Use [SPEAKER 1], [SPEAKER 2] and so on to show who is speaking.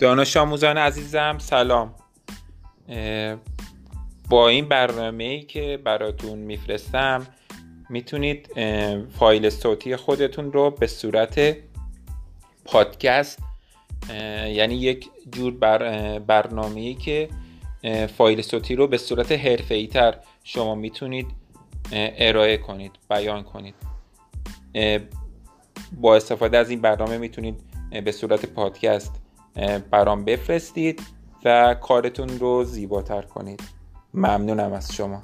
[SPEAKER 1] دانش آموزان عزیزم سلام. با این برنامه ای که براتون میفرستم می‌تونید فایل صوتی خودتون رو به صورت پادکست یعنی یک جور بر برنامه ای که فایل صوتی رو به صورت حرفه تر شما می‌تونید ارائه کنید بیان کنید. با استفاده از این برنامه می‌تونید به صورت پادکست برام بفرستید و کارتون رو زیباتر کنید. ممنونم از شما.